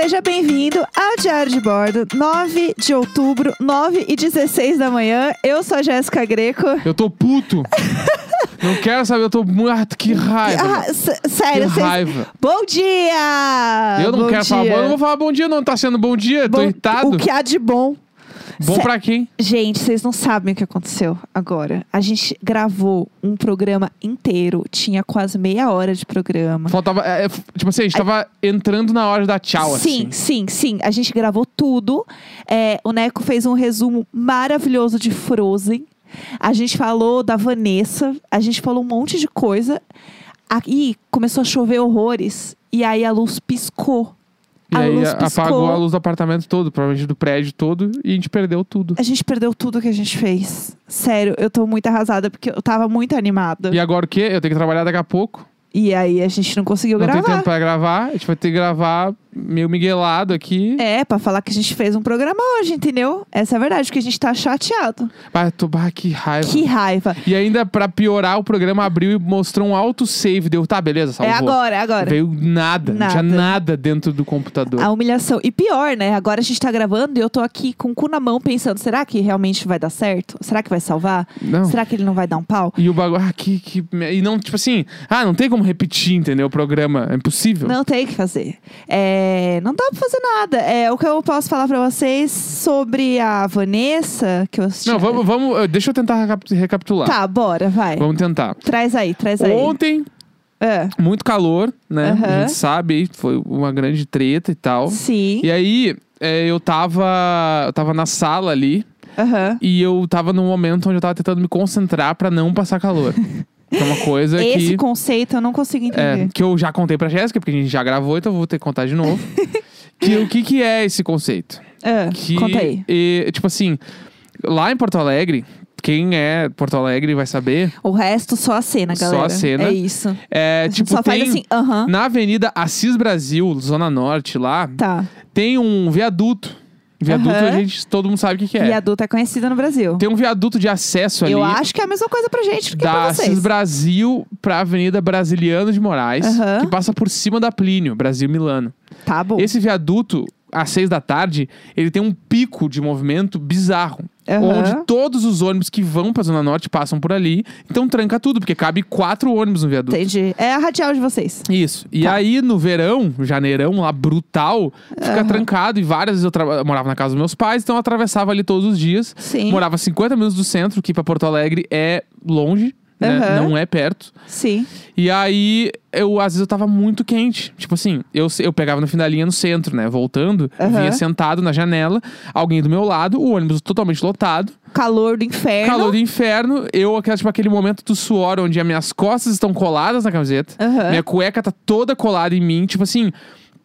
Seja bem-vindo ao Diário de Bordo, 9 de outubro, 9 e 16 da manhã. Eu sou a Jéssica Greco. Eu tô puto. não quero saber, eu tô muito. Que raiva. Ah, sério, que vocês... raiva. Bom dia! Eu não Bom quero falar dia. bom, eu não vou falar bom dia, não. Tá sendo bom dia, tô Bom- irritado. O que há de bom? Bom pra quem? Gente, vocês não sabem o que aconteceu agora. A gente gravou um programa inteiro, tinha quase meia hora de programa. Faltava. é, é, tipo assim, a gente tava entrando na hora da tchau, sim, assim. sim, sim. A gente gravou tudo. É, o Neco fez um resumo maravilhoso de Frozen. A gente falou da Vanessa. A gente falou um monte de coisa. Aí começou a chover horrores. E aí a luz piscou. E a aí apagou a luz do apartamento todo, provavelmente do prédio todo, e a gente perdeu tudo. A gente perdeu tudo que a gente fez. Sério, eu tô muito arrasada porque eu tava muito animada. E agora o quê? Eu tenho que trabalhar daqui a pouco. E aí a gente não conseguiu não tem gravar. tempo pra gravar. A gente vai ter que gravar meio miguelado aqui. É, pra falar que a gente fez um programa hoje, entendeu? Essa é a verdade, porque a gente tá chateado. Ah, tô, que raiva. Que raiva. E ainda, pra piorar, o programa abriu e mostrou um autosave. Deu, tá, beleza, salvou. É agora, é agora. Veio nada, não tinha Nada. nada dentro do computador. A humilhação. E pior, né? Agora a gente tá gravando e eu tô aqui com o cu na mão pensando: será que realmente vai dar certo? Será que vai salvar? Não. Será que ele não vai dar um pau? E o bagulho, ah, que, que. E não, tipo assim, ah, não tem como repetir, entendeu? O programa. É impossível. Não tem o que fazer. É, não dá pra fazer nada. É, o que eu posso falar pra vocês sobre a Vanessa, que eu assisti. Não, vamos, vamos. Deixa eu tentar recap- recapitular. Tá, bora, vai. Vamos tentar. Traz aí, traz aí. Ontem, É, muito calor, né? Aham. A gente sabe, foi uma grande treta e tal. sim. E aí, eh, eu tava. Eu tava na sala ali Aham. e eu tava num momento onde eu tava tentando me concentrar pra não passar calor. que é uma coisa Esse que. conceito eu não consigo entender. É, que eu já contei pra Jéssica, porque a gente já gravou, então eu vou ter que contar de novo. que o que, que é esse conceito? Ah, Que, Conta aí. e, tipo assim, lá em Porto Alegre, quem é Porto Alegre vai saber, O resto só a cena, Só galera. a cena. É isso. é tipo, só tem faz assim, aham. na Avenida Assis Brasil, Zona Norte, lá, Tá. tem um viaduto. Viaduto, Aham. a gente, todo mundo sabe o que, que é. Viaduto é conhecido no Brasil. Tem um viaduto de acesso ali Eu acho que é a mesma coisa pra gente do que da pra Assis vocês. Brasil pra Avenida Brasiliano de Moraes, Aham. que passa por cima da Plínio, Brasil-Milano. Tá bom. Esse viaduto, às seis da tarde, ele tem um pico de movimento bizarro. Aham. Onde todos os ônibus que vão pra Zona Norte passam por ali. Então tranca tudo, porque cabe quatro ônibus no viaduto. Entendi. É a radial de vocês. Isso. E Tá. aí, no verão, janeirão, lá brutal, fica Aham. trancado. E várias vezes eu, tra- eu morava na casa dos meus pais, então eu atravessava ali todos os dias. Sim. Morava 50 minutos do centro, que pra Porto Alegre é longe, né? Aham. Não é perto. Sim. E aí, eu, às vezes eu tava muito quente. Tipo assim, eu, eu pegava no fim da linha no centro, né? Voltando, eu Aham. vinha sentado na janela, alguém do meu lado, o ônibus totalmente lotado, Calor do inferno. calor do inferno. Eu, aquela- tipo, aquele momento do suor onde as minhas costas estão coladas na camiseta, Aham. minha cueca tá toda colada em mim, tipo assim.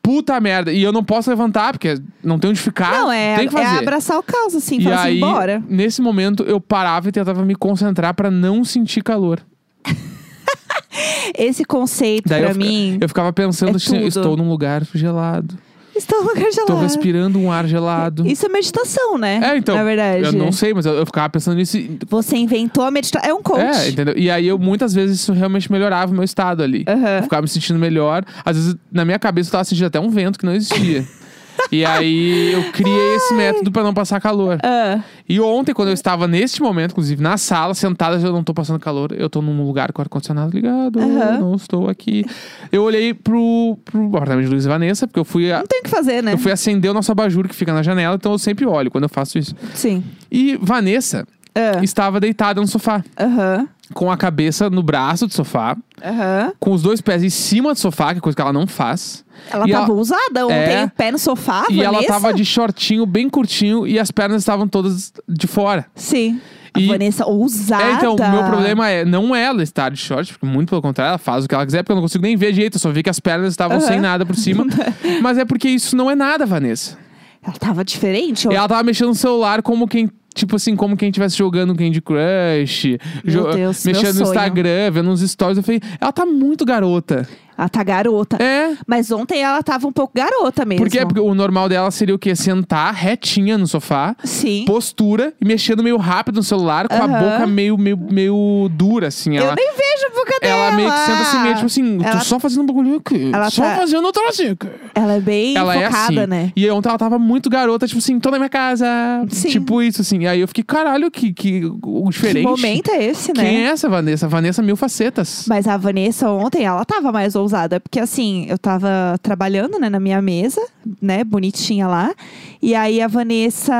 Puta merda. E eu não posso levantar, porque não tem onde ficar. Não, é, tem que é fazer. abraçar o caos, assim. E Falar assim, aí, bora. nesse momento, eu parava e tentava me concentrar pra não sentir calor. Esse conceito, Daí pra eu, fica- mim, eu ficava pensando é assim, tudo. estou num lugar gelado. Estou no lugar Estou gelado. respirando um ar gelado. Isso é meditação, né? É, então. Na verdade. Eu não sei, mas eu, eu ficava pensando nisso. e- Você inventou a meditação. É um coach. É, entendeu? E aí eu muitas vezes isso realmente melhorava o meu estado ali. Aham. Eu ficava me sentindo melhor. Às vezes, na minha cabeça, eu tava sentindo até um vento que não existia. e aí eu criei esse método pra não passar calor. Ah, E ontem, quando eu estava neste momento, inclusive, na sala, sentada, eu não tô passando calor, eu tô num lugar com o ar-condicionado ligado, Aham. não estou aqui. Eu olhei pro, pro apartamento de Luiz e Vanessa, porque eu fui, a- não tem o que fazer, né? eu fui acender o nosso abajur que fica na janela, então eu sempre olho quando eu faço isso. Sim. E Vanessa Ah, estava deitada no sofá, Aham. Com a cabeça no braço do sofá, Aham. com os dois pés em cima do sofá, que é coisa que ela não faz. Ela E tava ela- ousada ontem, É. o pé no sofá, e ela Vanessa? tava de shortinho bem curtinho e as pernas estavam todas de fora. Sim. A E- Vanessa ousada. É, então, o meu problema é não ela estar de short, porque muito pelo contrário, ela faz o que ela quiser, porque eu não consigo nem ver direito, eu só vi que as pernas estavam Aham. sem nada por cima. Mas é porque isso não é nada, Vanessa. Ela tava diferente. E ela tava mexendo no celular como quem. Tipo assim, como quem estivesse jogando Candy Crush, Meu Deus, mexendo no. Instagram, vendo uns stories. Eu falei, ela tá muito garota. Ela tá garota. É. Mas ontem ela tava um pouco garota mesmo. Porque, porque o normal dela seria o quê? Sentar retinha no sofá, Sim. postura e mexendo meio rápido no celular, com a boca meio, meio, meio dura, assim. Eu Ela, nem vejo a boca ela meio que senta assim, meio tipo assim, Ela- tô só fazendo um bagulho aqui. Ela só tá- fazendo outra assim. Ela é bem Ela é focada, assim. né? E ontem ela tava muito garota, tipo assim, tô na minha casa. Sim. Tipo isso, assim. E aí eu fiquei, caralho, que, que o diferente. Que momento é esse, né? Quem é essa Vanessa? Vanessa Mil Facetas. Mas a Vanessa ontem, ela tava mais ousada, porque assim, eu tava trabalhando, né, na minha mesa, né, bonitinha lá. E aí a Vanessa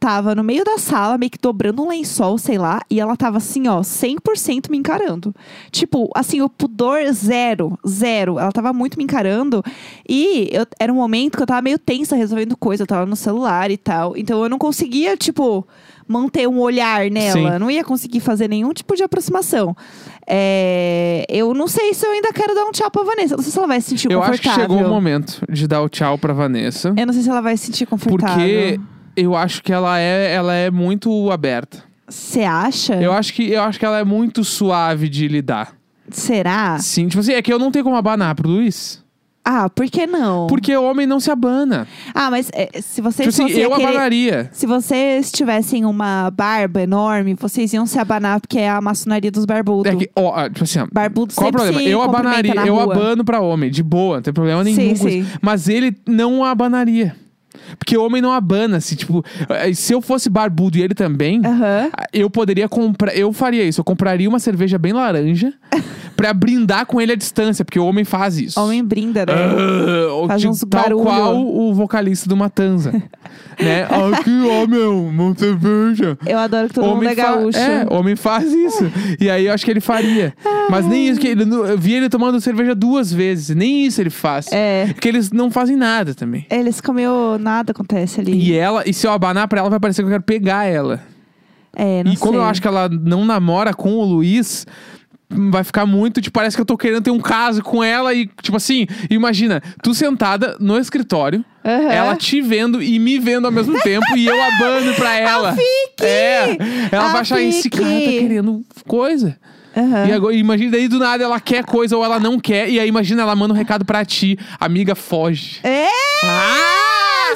tava no meio da sala, meio que dobrando um lençol, sei lá, e ela tava assim, ó, 100% me encarando. Tipo, assim, o pudor zero, zero. Ela tava muito me encarando. E eu, era um momento que eu tava meio tensa resolvendo coisa, eu tava no celular e tal. Então eu não conseguia, tipo, manter um olhar nela. Sim. Eu não ia conseguir fazer nenhum tipo de aproximação. É, eu não sei se eu ainda quero dar um tchau pra Vanessa. Eu não sei se ela vai se sentir Eu acho confortável. que chegou o momento de dar o tchau pra Vanessa. Eu não sei se ela vai se sentir confortável. Porque eu acho que ela é, ela é muito aberta. Você acha? Eu acho, que, eu acho que ela é muito suave de lidar. Será? Sim, tipo assim, é que eu não tenho como abanar pro Luiz. Ah, por que não? Porque o homem não se abana. Ah, mas é, se vocês Tipo assim, eu aquele- abanaria. Se vocês tivessem uma barba enorme, vocês iam se abanar porque é a maçonaria dos barbudos. É que, ó, ah, tipo assim, ó, Barbudo qual o problema? Eu abanaria, na eu rua. abano pra homem, de boa, não tem problema nenhum. Sim, sim. Mas ele não abanaria. Porque o homem não abana, se tipo, eh, se eu fosse barbudo e ele também, Aham. eu poderia comprar, eu faria isso, eu compraria uma cerveja bem laranja pra brindar com ele à distância, porque o homem faz isso. Homem brinda, né? Ah, Faz uns tal barulho. qual o vocalista do Matanza. né? Aqui, ó, meu, uma cerveja. Eu adoro que todo mundo é gaúcho. É, homem faz isso. e aí eu acho que ele faria. Mas nem isso, que ele, eu vi ele tomando cerveja duas vezes. Nem isso ele faz. É. Porque eles não fazem nada também. Eles comeu, nada acontece ali. E ela, e se eu abanar pra ela, vai parecer que eu quero pegar ela. É, não e como sei. eu acho que ela não namora com o Luiz, vai ficar muito, tipo, parece que eu tô querendo ter um caso com ela e, tipo assim, imagina, tu sentada no escritório, Aham. ela te vendo e me vendo ao mesmo tempo e eu abano pra ela. fique! É, ela A vai achar esse cara tá querendo coisa. Aham. E agora, imagina daí do nada ela quer coisa ou ela não quer e aí imagina ela manda um recado pra ti, amiga foge. É! Ah!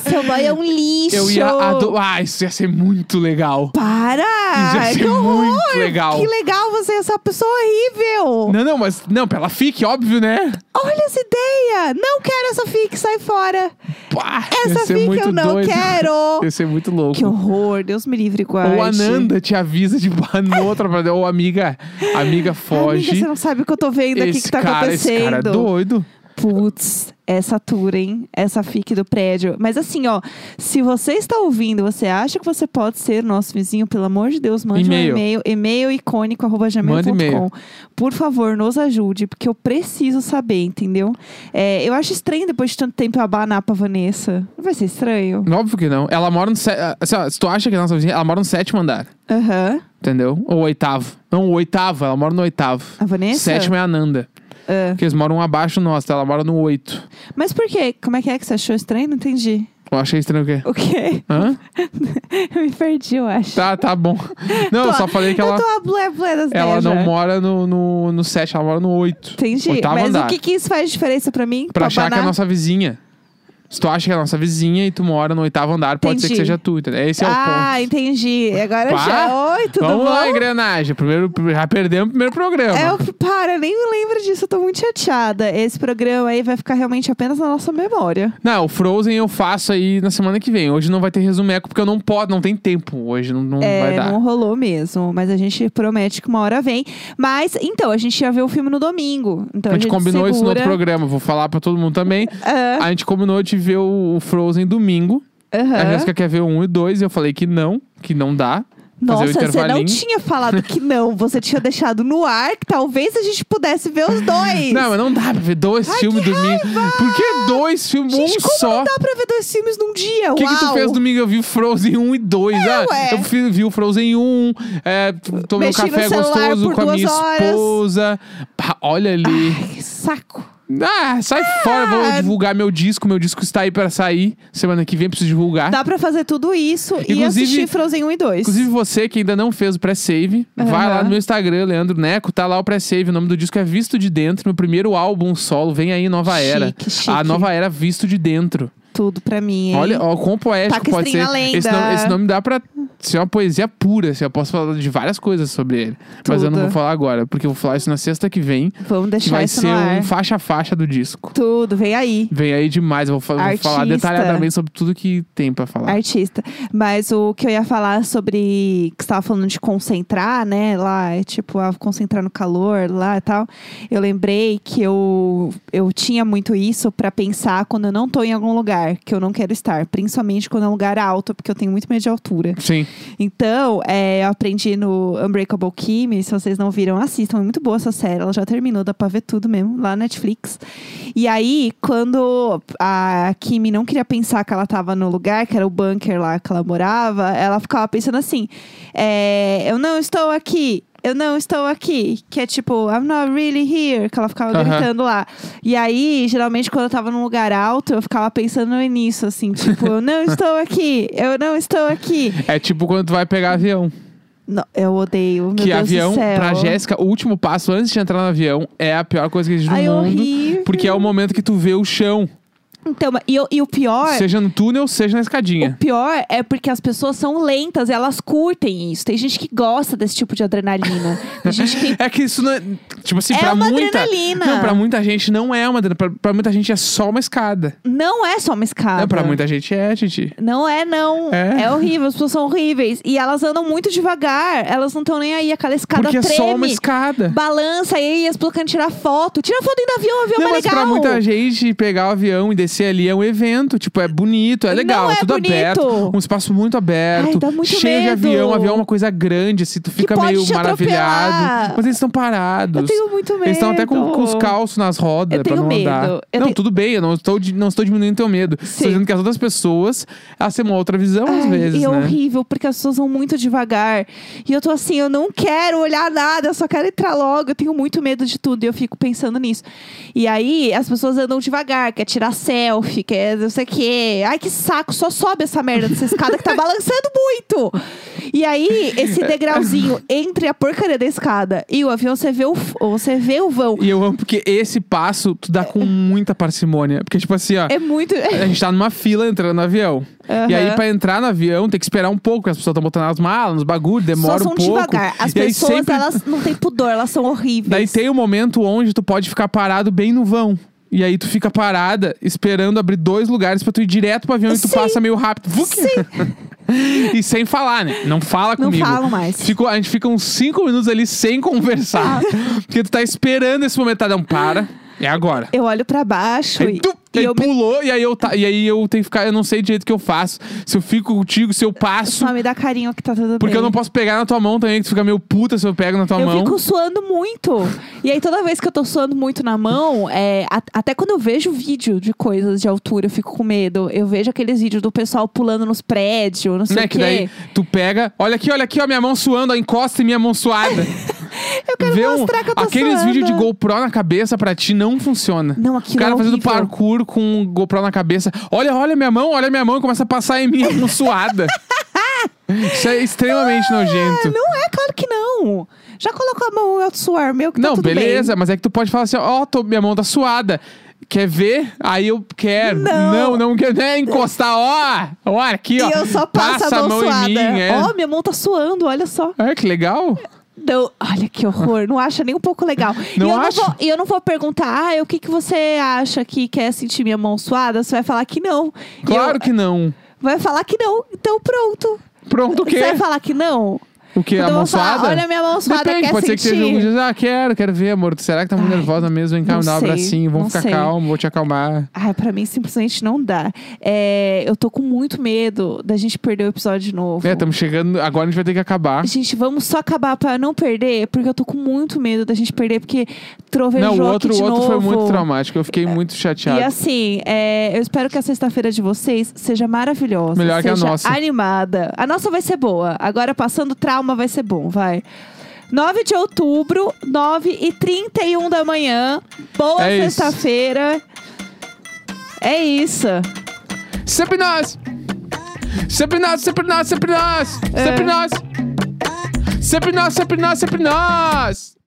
Seu boy é um lixo! Eu ia adorar. Ah, isso ia ser muito legal. Para! Isso ia ser que horror! muito legal. Que legal você é essa pessoa horrível! Não, não, mas não, pra ela fique, óbvio, né? Olha essa ideia! Não quero essa fic, sai fora! Pá, Essa muito eu não doido. quero! Ia ser muito louco. Que horror! Deus me livre, guarde. Ou a Nanda te avisa de no outra pra ou amiga, amiga foge. Amiga, você não sabe o que eu tô vendo aqui que tá cara, acontecendo. esse cara é doido. Putz, essa tour, hein? Essa fic do prédio. Mas assim, ó, se você está ouvindo, você acha que você pode ser nosso vizinho, pelo amor de Deus, mande E-mail. um e-mail, e-mail icônico, arroba gmail.com. Por favor, nos ajude, porque eu preciso saber, entendeu? É, eu acho estranho depois de tanto tempo eu abanar pra Vanessa. Não vai ser estranho? Óbvio que não. Ela mora no. sé- assim, ó, se tu acha que é nossa vizinha, ela mora no sétimo andar. Aham. Entendeu? Ou oitavo. Não, o oitavo, ela mora no oitavo. A Vanessa? Sétimo é a Nanda. Ah. Porque eles moram abaixo nosso, ela mora no oito. Mas por quê? Como é que é que você achou estranho? Não entendi. Eu achei estranho o quê? O quê? Hã? eu me perdi, eu acho. Tá, tá bom. Não, eu só falei que eu ela, tô a blé blé das ela não já. mora no, no, no sete, ela mora no oito. Entendi. Oitavo Mas andar. o que, que isso faz diferença pra mim? Pra achar que é a nossa vizinha. Se tu acha que é a nossa vizinha e tu mora no oitavo andar, pode ser que Entendi. seja tu, entendeu? Esse é o Ah, ponto. entendi. Agora Pá, já. Oi, tudo Vamos bom? lá, engrenagem. Primeiro, já perdemos o primeiro programa. É, eu, para, nem me lembro disso, eu tô muito chateada. Esse programa aí vai ficar realmente apenas na nossa memória. Não, o Frozen eu faço aí na semana que vem. Hoje não vai ter resumeco porque eu não posso, não tem tempo. Hoje não, não vai é, dar. não rolou mesmo, mas a gente promete que uma hora vem. Mas, então, a gente ia ver o filme no domingo. Então, a gente combinou isso no outro segura- programa. Vou falar pra todo mundo também. Ah, A gente combinou de ver o Frozen domingo. aham. A Jéssica quer ver o 1 e o 2 e eu falei que não, que não dá. Nossa, você não tinha falado que não. Você tinha deixado no ar que talvez a gente pudesse ver os dois. Não, mas não dá pra ver dois filmes domingo. Por que dois filmes? Gente, um como só. não dá pra ver dois filmes num dia? O que, que tu fez domingo? Eu vi Frozen 1 e 2. ah, ué. eu fi- vi o Frozen 1, é, tomei um Mexi no café gostoso com a minha horas. esposa. Pá, olha ali. Ai, que saco. Ah, sai fora, vou divulgar meu disco. Meu disco está aí pra sair. Semana que vem preciso divulgar. Dá pra fazer tudo isso e Inclusive- assistir Frozen 1 e 2. Inclusive, você que ainda não fez o pré-save, vai Aham. lá no meu Instagram, Leandro Neco, tá lá o pré-save. O nome do disco é Visto de Dentro, meu primeiro álbum solo. Vem aí Nova Era. Chique, chique. A Nova Era Visto de Dentro. Tudo pra mim, hein? Olha, ó, quão poético Taca pode ser. Esse nome, esse nome dá pra é uma poesia pura, assim, eu posso falar de várias coisas sobre ele. Mas eu não Tudo. vou falar agora, porque eu vou falar isso na sexta que vem, Vamos que deixar vai isso ser um faixa a faixa do disco. Tudo, vem aí. Vem aí demais, eu vou, vou falar detalhadamente sobre tudo que tem pra falar. Artista. Mas o que eu ia falar sobre. Que você tava falando de concentrar, né? Lá, é tipo, ah, concentrar no calor lá e tal. Eu lembrei que eu, eu tinha muito isso pra pensar quando eu não tô em algum lugar que eu não quero estar. Principalmente quando é um lugar alto, porque eu tenho muito medo de altura. Sim. Então, é, eu aprendi no Unbreakable Kimmy. Se vocês não viram, assistam. É muito boa essa série. Ela já terminou, dá pra ver tudo mesmo, lá na Netflix. E aí, quando a Kimi não queria pensar que ela tava no lugar, que era o bunker lá que ela morava, ela ficava pensando assim: é, Eu não estou aqui. Eu não estou aqui. Que é tipo, I'm not really here. Que ela ficava gritando lá. E aí, geralmente, quando eu tava num lugar alto, eu ficava pensando nisso, assim, tipo, eu não estou aqui, eu não estou aqui. É tipo quando tu vai pegar avião. Não, eu odeio, meu que Deus avião, do céu. pra Jéssica, o último passo antes de entrar no avião é a pior coisa que existe no Ai, mundo. horrível. Porque é o momento que tu vê o chão. Então, e, o- e o pior... Seja no túnel, seja na O escadinha. pior é porque as pessoas são lentas, elas curtem isso. Tem gente que gosta desse tipo de adrenalina. Tem gente que. É que isso não é. Tipo assim, É pra uma muita. adrenalina. Não, pra muita gente não é uma adrenalina. Pra, pra muita gente é só uma escada. Não é só uma escada. Não, pra muita gente é, Titi. Não é, não. É. É. horrível, as pessoas são horríveis. E elas andam muito devagar. Elas não estão nem aí. Aquela escada Porque é treme. só uma escada. Balança e aí as pessoas querem tirar foto. Tira foto do avião, o avião Não, é mas legal. pra muita gente, pegar o avião e descer ali é um evento. Tipo, é bonito, é legal, é tudo bonito. aberto. Um espaço muito aberto. Ai, dá muito cheio de medo. avião. Avião é uma coisa grande, assim, tu fica meio maravilhado. atropelar. Mas eles estão parados. Eu tenho muito medo. Eles estão até com, com os calços nas rodas pra não medo. andar. Eu não, tenho- tudo bem, eu não estou, não estou diminuindo teu medo. Estou Sim. dizendo que as outras pessoas, elas têm uma outra visão às Ai, vezes, e é né? horrível, porque as pessoas vão muito devagar. E eu tô assim, eu não quero olhar nada, eu só quero entrar logo. Eu tenho muito medo de tudo e eu fico pensando nisso. E aí, as pessoas andam devagar, quer tirar selfie, quer não sei o quê. Ai, que saco, só sobe essa merda dessa escada que tá balançando muito. E aí, esse degrauzinho entre a porcaria da escada e o avião, você vê o, você vê o vão. E eu amo porque esse passo tu dá com muita parcimônia. Porque, tipo assim, ó. É muito. A gente tá numa fila entrando no avião. E aí, pra entrar no avião, tem que esperar um pouco. As pessoas estão botando as malas, nos bagulhos, demora um pouco. devagar. As e pessoas, sempre... elas não têm pudor, elas são horríveis. Daí tem o momento onde tu pode ficar parado bem no vão. E aí tu fica parada, esperando abrir dois lugares pra tu ir direto pro avião e tu Sim. passa meio rápido. Vuc! e sem falar, né? Não fala Não comigo. falo mais. Fico- a gente fica uns cinco minutos ali sem conversar. porque tu tá esperando esse momento. Tá, não, para. É agora. Eu olho pra baixo Aí, e, tu, e aí eu me pulou, e aí, eu tá, e aí eu tenho que ficar. Eu não sei direito o que eu faço. Se eu fico contigo, se eu passo. Só me dá carinho que tá tudo Porque bem. eu não posso pegar na tua mão também, que tu fica meio puta se eu pego na tua Eu mão. fico suando muito. E aí, toda vez que eu tô suando muito na mão, é, a- até quando eu vejo vídeo de coisas de altura, eu fico com medo. Eu vejo aqueles vídeos do pessoal pulando nos prédios, não sei Né, o que quê. daí tu pega, olha aqui, olha aqui, ó, minha mão suando, ó, encosta em minha mão suada. Eu quero Vê um- mostrar que eu tô aqueles suando. vídeos de GoPro na cabeça pra ti não funciona. Não, O aquilo cara é fazendo horrível. parkour com um GoPro na cabeça. Olha, olha minha mão, olha minha mão e começa a passar em mim mão suada. Isso é extremamente nojento. Não é, claro que não. Já colocou a mão em suar meu que tá Não, tudo beleza, bem. mas é que tu pode falar assim, ó, tô- minha mão tá suada. Quer ver? Aí eu quero. Não. não, não quer nem encostar. Ó, ó, aqui, ó. E eu só passo Passa a mão, suada. em mim, é. Ó, minha mão tá suando, olha só. É, que legal. Não, olha que horror, não acha nem um pouco legal. Não e eu acha? não vou, eu não vou perguntar, ah, o que, que você acha que quer sentir minha mão suada? Você vai falar que não. Claro eu- que não. Vai falar que não, então pronto. Pronto, o quê? Você vai falar que não? O quê? Quando A falar, olha minha mão suada, Depende, quer pode ser que sentir? seja um que diz, ah, quero, quero ver, amor. Será que tá muito Ai, nervosa mesmo? Vem cá, me dá um abracinho, vamos ficar sei. calmo, vou te acalmar. Ai, pra mim simplesmente não dá. É, eu tô com muito medo da gente perder o episódio de novo. É, estamos chegando, agora a gente vai ter que acabar. Gente, vamos só acabar pra não perder, porque eu tô com muito medo da gente perder, porque trovejou Não, o outro, de o outro foi novo. muito traumático, eu fiquei muito chateado. E assim, é, eu espero que a sexta-feira de vocês seja maravilhosa. Melhor que a seja nossa. animada. A nossa vai ser boa. Agora, passando trauma, vai ser bom, vai. 9 de outubro, 9 e 31 da manhã. Boa É sexta-feira. É isso. Sempre nós! Sempre nós, sempre nós, sempre nós! É. Sempre nós! Sempre nós, sempre nós, sempre nós!